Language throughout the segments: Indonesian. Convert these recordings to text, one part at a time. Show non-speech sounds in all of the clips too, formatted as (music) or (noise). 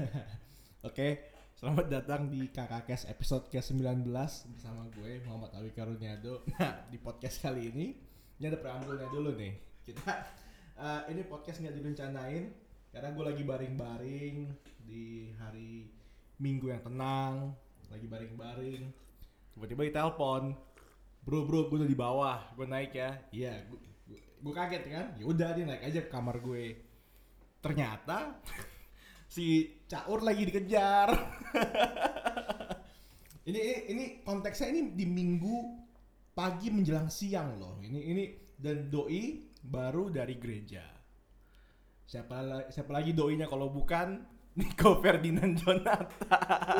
(laughs) Oke, selamat datang di KKKS episode ke-19 bersama gue Muhammad Awi Karunyado. (laughs) Nah, di podcast kali ini, ini ada preambulnya dulu nih. Kita (laughs) eh, ini podcast nggak direncanain karena gue lagi baring-baring di hari Minggu yang tenang, lagi baring-baring. Tiba-tiba ditelepon, bro bro gue udah di bawah, gue naik ya. Iya, gue kaget kan. Ya udah dia naik aja ke kamar gue. Ternyata si Caur lagi dikejar. (laughs) ini ini konteksnya ini di minggu pagi menjelang siang loh. Ini ini dan doi baru dari gereja. Siapa siapa lagi doinya kalau bukan (laughs) Nico Ferdinand Jonathan.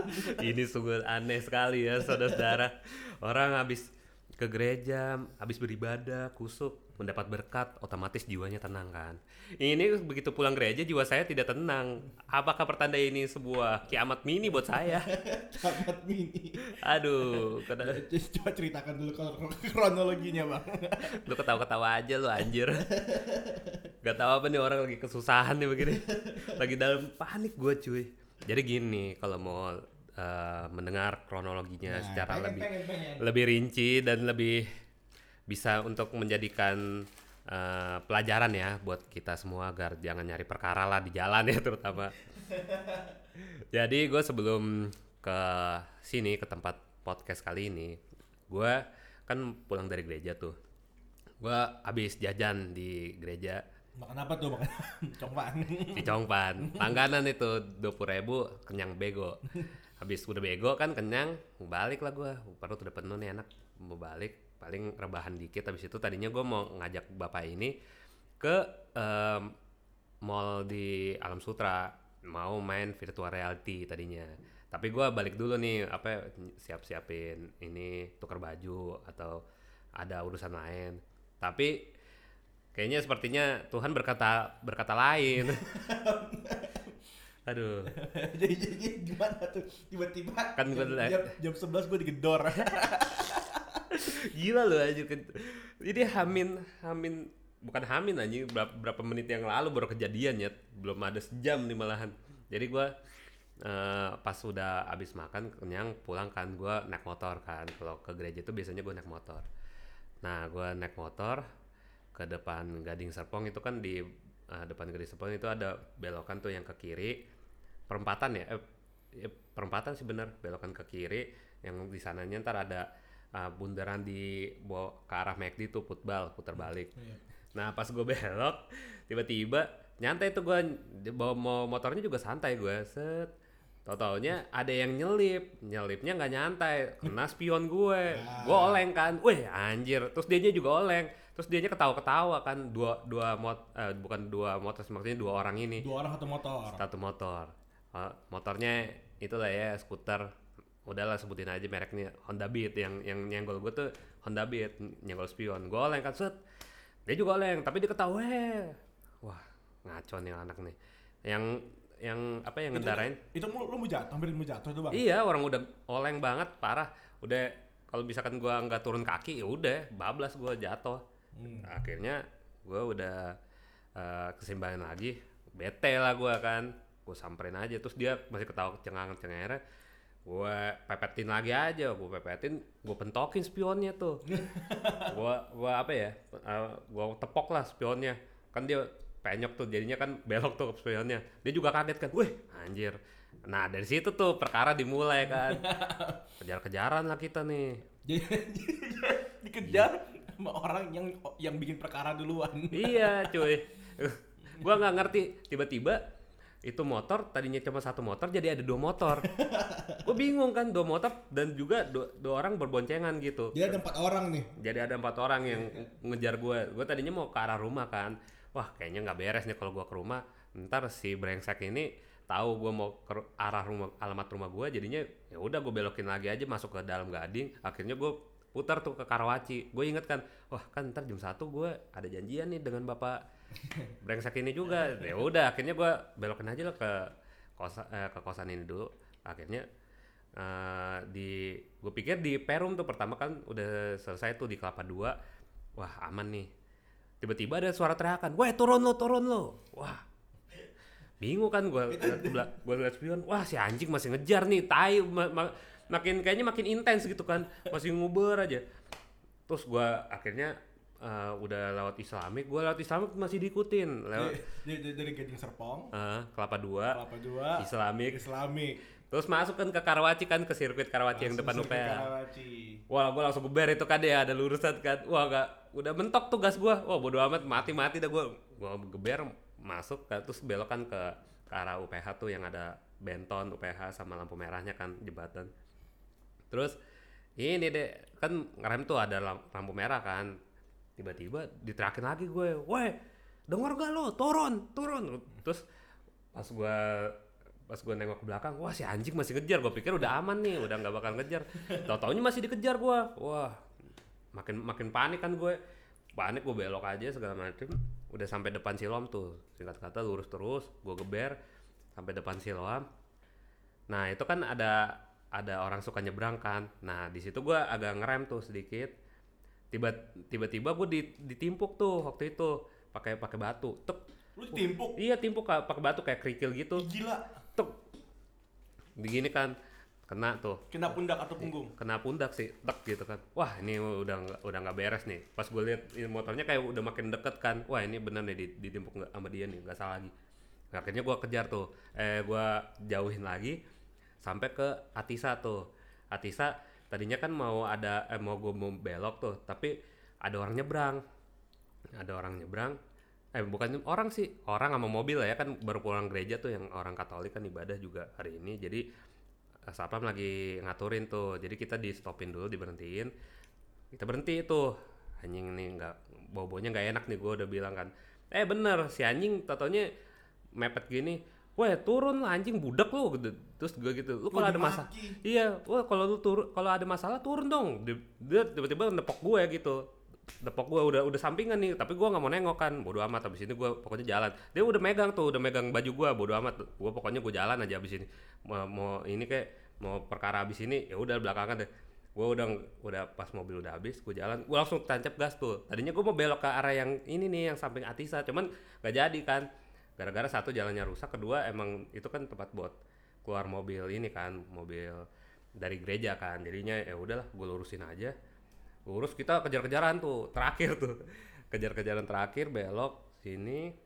(laughs) Ini sungguh aneh sekali ya saudara-saudara. Orang habis ke gereja, habis beribadah, kusuk, mendapat berkat, otomatis jiwanya tenang kan. Ini begitu pulang gereja jiwa saya tidak tenang. Apakah pertanda ini sebuah kiamat mini buat saya? (laughs) Kiamat mini. Aduh, kena, Coba ceritakan dulu kron- kronologinya bang. (laughs) lu ketawa-ketawa aja lu anjir. (laughs) Gak tahu apa nih orang lagi kesusahan nih begini. Lagi dalam panik gue cuy. Jadi gini, kalau mau eh, mendengar kronologinya Nah, secara pengen, lebih pengen, pengen. lebih rinci dan lebih bisa untuk menjadikan eh, pelajaran ya buat kita semua agar jangan nyari perkara lah di jalan ya terutama. (laughs) Jadi gue sebelum ke sini ke tempat podcast kali ini, gue kan pulang dari gereja tuh. Gue habis jajan di gereja Makan apa tuh makan (laughs) congpan. di Congpan. Langganan itu dua ribu kenyang bego. (laughs) Habis udah bego kan kenyang, mau balik lah gue. Perut udah penuh nih enak, mau balik. Paling rebahan dikit. Habis itu tadinya gue mau ngajak bapak ini ke em, mall di Alam Sutra, mau main virtual reality tadinya. Tapi gue balik dulu nih, apa siap-siapin ini tukar baju atau ada urusan lain. Tapi kayaknya sepertinya Tuhan berkata berkata lain. (laughs) Aduh. (laughs) jadi, jadi gimana tuh? Tiba-tiba Kan gua jam, jam, jam 11 gue digedor. (laughs) Gila lu aja Jadi Hamin Hamin bukan Hamin aja berapa, berapa menit yang lalu baru kejadian ya belum ada sejam nih malahan. Jadi gua eh, pas udah abis makan kenyang pulang kan gua naik motor kan. Kalau ke gereja itu biasanya gua naik motor. Nah gua naik motor ke depan Gading Serpong itu kan di eh, depan Gading Serpong itu ada belokan tuh yang ke kiri perempatan ya eh, ya, perempatan sih bener belokan ke kiri yang di sananya ntar ada uh, bundaran di bawa ke arah McD tuh football putar balik. Nah pas gue belok tiba-tiba nyantai tuh gue bawa mau motornya juga santai gue set. Tau taunya ada yang nyelip nyelipnya nggak nyantai kena spion gue gue oleng kan weh anjir. Terus dianya juga oleng. Terus dianya ketawa-ketawa kan dua dua mot eh, bukan dua motor maksudnya dua orang ini. Dua orang satu motor. Satu motor Eh, motornya itu lah ya skuter. Udahlah sebutin aja mereknya Honda Beat. Yang yang nyenggol gue tuh Honda Beat nyenggol spion. Gue oleng kan set. Dia juga oleng tapi dia ketawa wah ngaco nih anak nih. Yang yang apa yang ngendarain? itu lu, lu mau jatuh hampir mau jatuh tuh bang? Iya orang udah oleng banget parah. Udah kalau misalkan gua nggak turun kaki ya udah bablas gua jatuh. Hmm. akhirnya gua udah eh, keseimbangan lagi. Bete lah gua kan gue samperin aja. Terus dia masih ketawa cengang cengernya gue pepetin lagi aja. Gue pepetin gue pentokin spionnya tuh. (laughs) Gue gua apa ya gue tepok lah spionnya. Kan dia penyok tuh jadinya kan belok tuh spionnya. Dia juga kaget kan wih anjir. Nah dari situ tuh perkara dimulai kan. (laughs) Kejar-kejaran lah kita nih. (laughs) Dikejar sama orang yang yang bikin perkara duluan. Iya cuy. Gua nggak ngerti tiba-tiba itu motor tadinya cuma satu motor jadi ada dua motor. (laughs) Gue bingung kan dua motor dan juga dua, dua orang berboncengan gitu. Dia ada empat orang nih. Jadi ada empat orang yang (laughs) ngejar gue gue tadinya mau ke arah rumah kan. Wah kayaknya nggak beres nih kalau gue ke rumah. Ntar si brengsek ini tahu gue mau ke arah rumah alamat rumah gue jadinya ya udah gue belokin lagi aja masuk ke dalam gading. Akhirnya gue putar tuh ke Karawaci. Gue inget kan wah kan ntar jam satu gue ada janjian nih dengan bapak (laughs) brengsek ini juga. Ya udah akhirnya gue belokin aja lah ke kosa, eh, ke kosan ini dulu. Akhirnya eh, di gue pikir di Perum tuh pertama kan udah selesai tuh di Kelapa Dua. Wah aman nih. Tiba-tiba ada suara teriakan wah turun lo turun lo wah. Bingung kan gue gue liat spion wah si anjing masih ngejar nih tai ma- ma- makin kayaknya makin intens gitu kan masih nguber aja terus gue akhirnya eh, udah lewat Islamik gue lewat Islamik masih diikutin lewat Dari, dari, dari Gading Serpong, eh, Kelapa Dua Kelapa Dua, Islamik Islamik. terus masuk kan ke Karawaci kan ke sirkuit Karawaci yang depan UPH Karawaci. Wah, gue langsung geber itu kan ya ada lurusan kan. Wah, gak udah mentok tuh gas gue. Wah, bodo amat mati-mati dah gue. Gue geber masuk kan terus belokan ke ke arah UPH tuh yang ada Benton UPH sama lampu merahnya kan jembatan. Terus ini deh kan ngerem tuh ada lam- lampu merah kan. Tiba-tiba diterakin lagi gue. Weh, denger gak lo? Turun, turun. Terus pas gue pas gue nengok ke belakang, wah si anjing masih ngejar. Gue pikir udah aman nih, udah nggak bakal ngejar. Tahu-taunya masih dikejar gue. Wah, makin makin panik kan gue. Panik gue belok aja segala macem. Udah sampai depan Siloam tuh. Singkat kata lurus terus, gue geber sampai depan Siloam. Nah itu kan ada ada orang suka nyebrang kan. Nah di situ gue agak ngerem tuh sedikit. Tiba tiba-tiba gue ditimpuk tuh waktu itu pakai pakai batu. Tek. Lu ditimpuk. Iya timpuk ka- pakai batu kayak kerikil gitu. Gila. Tek. Begini kan kena tuh Kena pundak atau punggung? kena pundak sih tek gitu kan wah ini udah udah nggak beres nih pas gue lihat motornya kayak udah makin deket kan wah ini bener nih di- ditimpuk sama dia nih nggak salah lagi akhirnya gue kejar tuh eh gue jauhin lagi sampai ke Atisa tuh. Atisa tadinya kan mau ada eh, mau gue mau belok tuh tapi ada orang nyebrang. Ada orang nyebrang. Eh bukan orang sih. Orang sama mobil ya kan baru pulang gereja tuh yang orang Katolik kan ibadah juga hari ini. Jadi eh, Sapam lagi ngaturin tuh. Jadi kita di stopin dulu diberhentiin. Kita berhenti tuh. Anjing nih nggak bobonya nggak enak nih gue udah bilang kan. Eh bener si anjing tatonya mepet gini Weh turun lah anjing budak lu gitu. Terus gue gitu, lu kalau ada masalah, iya, wah kalau lu turun, kalau ada masalah turun dong. Di- Dia tiba-tiba nepok gue gitu, nepok gue udah udah sampingan nih, tapi gue nggak mau nengok kan, bodo amat. Abis ini gue pokoknya jalan. Dia udah megang tuh, udah megang baju gue, bodo amat. Gue pokoknya gue jalan aja abis ini. Mau, mau ini kayak mau perkara abis ini, ya udah belakangan deh. Gue udah udah pas mobil udah habis, gue jalan, gue langsung tancap gas tuh. Tadinya gue mau belok ke arah yang ini nih, yang samping Atisa, cuman nggak jadi kan. Gara-gara satu jalannya rusak, kedua emang itu kan tempat buat keluar mobil ini kan, mobil dari gereja kan. Jadinya ya udahlah, gue lurusin aja. Lurus kita kejar-kejaran tuh, terakhir tuh. Kejar-kejaran terakhir belok sini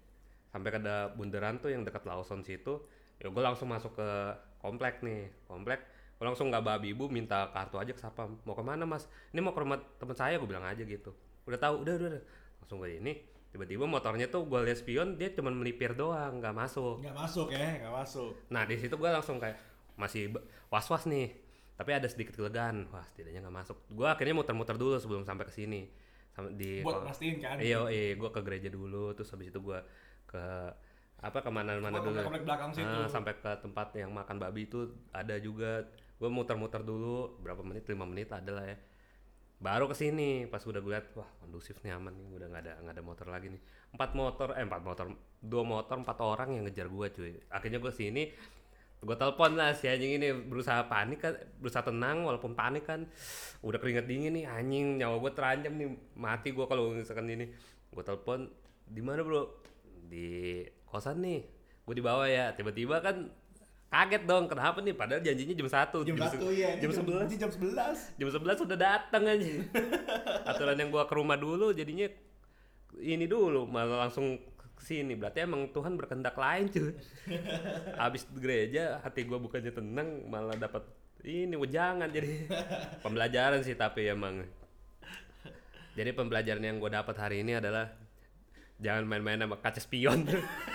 sampai ke bundaran tuh yang dekat Lawson situ. Ya gue langsung masuk ke komplek nih, komplek. Gue langsung nggak babi ibu minta kartu aja ke sapam. Mau ke mana mas? Ini mau ke rumah teman saya gue bilang aja gitu. Udah tahu, udah udah. udah. Langsung ke ini. Tiba-tiba motornya tuh gue liat spion dia cuma melipir doang, nggak masuk. Nggak masuk ya, nggak masuk. Nah di situ gue langsung kayak masih be- was-was nih, tapi ada sedikit kelegaan. Wah setidaknya nggak masuk. Gue akhirnya muter-muter dulu sebelum sampai ke sini. Sampai di Buat mastiin kan. Iya, iya, gue ke gereja dulu, terus habis itu gue ke apa ke mana-mana dulu. komplek belakang situ. Ah, sampai ke tempat yang makan babi itu ada juga. Gue muter-muter dulu, berapa menit? 5 menit ada lah ya. Baru ke sini, pas udah gue liat, wah kondusif nih aman nih, udah nggak ada nggak ada motor lagi nih. Empat motor, eh empat motor, dua motor, empat orang yang ngejar gue cuy. Akhirnya gue sini, gue telepon lah si anjing ini berusaha panik kan, berusaha tenang walaupun panik kan. Udah keringet dingin nih anjing, nyawa gue terancam nih, mati gue kalau misalkan ini. Gue telepon, di mana bro? Di kosan nih. Gue dibawa ya, tiba-tiba kan kaget dong kenapa nih? Padahal janjinya jam 1 Jam satu ya. jam 11 Jam sebelas. jam 11 udah datang aja. (laughs) Aturan yang gua ke rumah dulu jadinya ini dulu malah langsung ke sini. Berarti emang Tuhan berkehendak lain cuy. (laughs) Habis gereja hati gua bukannya tenang malah dapat ini wejangan jadi. (laughs) Pembelajaran sih tapi emang. Jadi pembelajaran yang gua dapat hari ini adalah jangan main-main sama kaca spion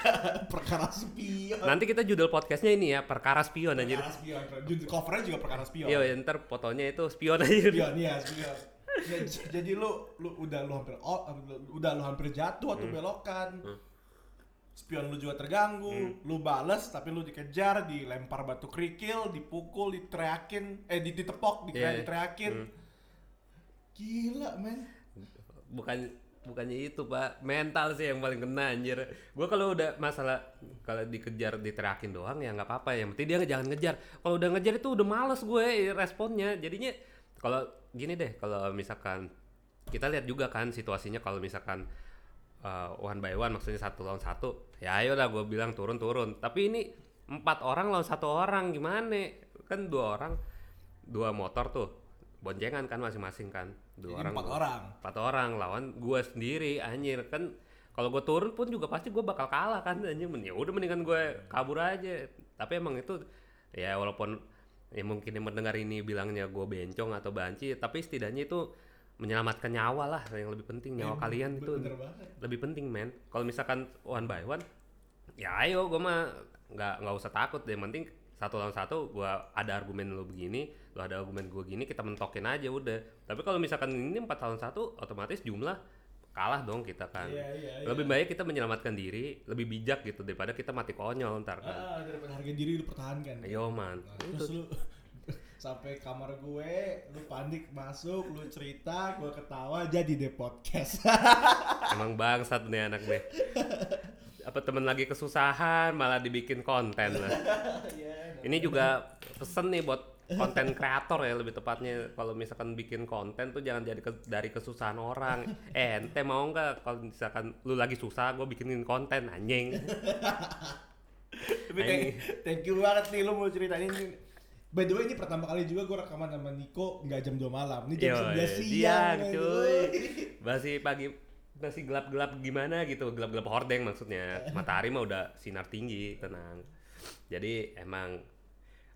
(laughs) perkara spion. nanti kita judul podcastnya ini ya perkara spion anjir Perkara spion. Judul covernya juga perkara spion. iya ya, ntar fotonya itu spion aja Spion iya spion. Ya, jadi lu lu udah lu hampir oh, udah lu hampir jatuh atau Hmm. belokan. Spion lu juga terganggu, Hmm. lu bales tapi lu dikejar, dilempar batu kerikil, dipukul, diteriakin, eh di- ditepok, di Iya, iya. diteriakin. Hmm. Gila, men. bukan bukannya itu pak. Mental sih yang paling kena anjir. Gue kalau udah masalah kalau dikejar diteriakin doang ya nggak apa-apa. Yang penting dia jangan ngejar. Kalau udah ngejar itu udah males gue responnya. Jadinya kalau gini deh kalau misalkan kita lihat juga kan situasinya kalau misalkan uh, one by one maksudnya satu lawan satu ya ayo lah gue bilang turun turun. Tapi ini empat orang lawan satu orang gimana? Kan dua orang dua motor tuh boncengan kan masing-masing kan. Dua Jadi orang empat gua- orang. empat orang lawan gue sendiri anjir. Kan kalau gue turun pun juga pasti gue bakal kalah kan anjir ya udah mendingan gue kabur aja. Tapi emang itu ya walaupun ya mungkin yang mendengar ini bilangnya gue bencong atau banci tapi setidaknya itu menyelamatkan nyawa lah yang lebih penting. Nyawa Eh, kalian itu lebih penting men. Kalau misalkan one by one ya ayo gue mah nggak nggak usah takut. Deh yang penting satu lawan satu gue ada argumen lo begini lo ada argumen gue gini kita mentokin aja udah. Tapi kalau misalkan ini empat lawan satu otomatis jumlah kalah dong kita kan. Iya, iya, iya. lebih baik kita menyelamatkan diri lebih bijak gitu daripada kita mati konyol ntar kan. Ah, daripada harga diri lu pertahankan. ayo man. Nah, terus lu (laughs) sampai kamar gue, lu panik masuk, lu cerita, gue ketawa, jadi deh podcast. (laughs) emang bangsat nih anak nih apa temen lagi kesusahan malah dibikin konten lah. Iya, Ini juga pesen nih buat konten kreator ya lebih tepatnya kalau misalkan bikin konten tuh jangan jadi ke- dari kesusahan orang. Eh, ente mau nggak kalau misalkan lu lagi susah gue bikinin konten anjing. Tapi thank, thank you banget nih lu mau ceritain ini. By the way ini pertama kali juga gue rekaman sama Niko nggak jam 2 malam. Ini jam Yo, 11 iya, siang. siang, cuy. Masih pagi masih gelap-gelap gimana gitu, gelap-gelap hordeng maksudnya. Matahari mah udah sinar tinggi, tenang. Jadi emang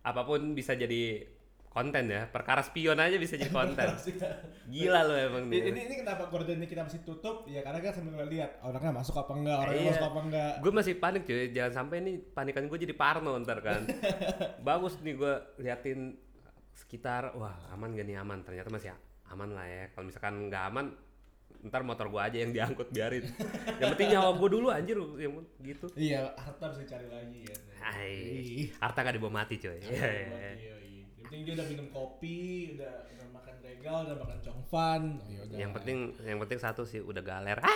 apa pun bisa jadi konten ya. Perkara spion aja bisa jadi (laughs) konten. Gila lo emang ini, nih. ini, ini kenapa gordennya kita masih tutup? Ya karena kan sambil lihat orangnya masuk apa enggak, orangnya Iya. masuk apa enggak. gue masih panik cuy jangan sampai nih panikan gue jadi parno ntar kan (laughs) bagus nih gue liatin sekitar wah aman gak nih aman ternyata masih aman lah ya kalau misalkan nggak aman ntar motor gue aja yang diangkut biarin yang penting nyawa gue dulu anjir yang gitu Iya, harta bisa cari lagi ya. Hai, harta gak dibawa mati cuy Iya, iya, iya. Yang penting dia udah minum kopi, udah, udah makan regal, udah makan congfan. Oh, ya yang penting yang penting satu sih udah galer (laughs)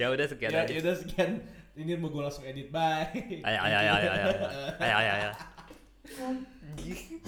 ya udah sekian ya, aja ya udah sekian. Ini mau gue langsung edit. Bye. ayo ayo ayo ayo ayo ayo ayo ayo (laughs)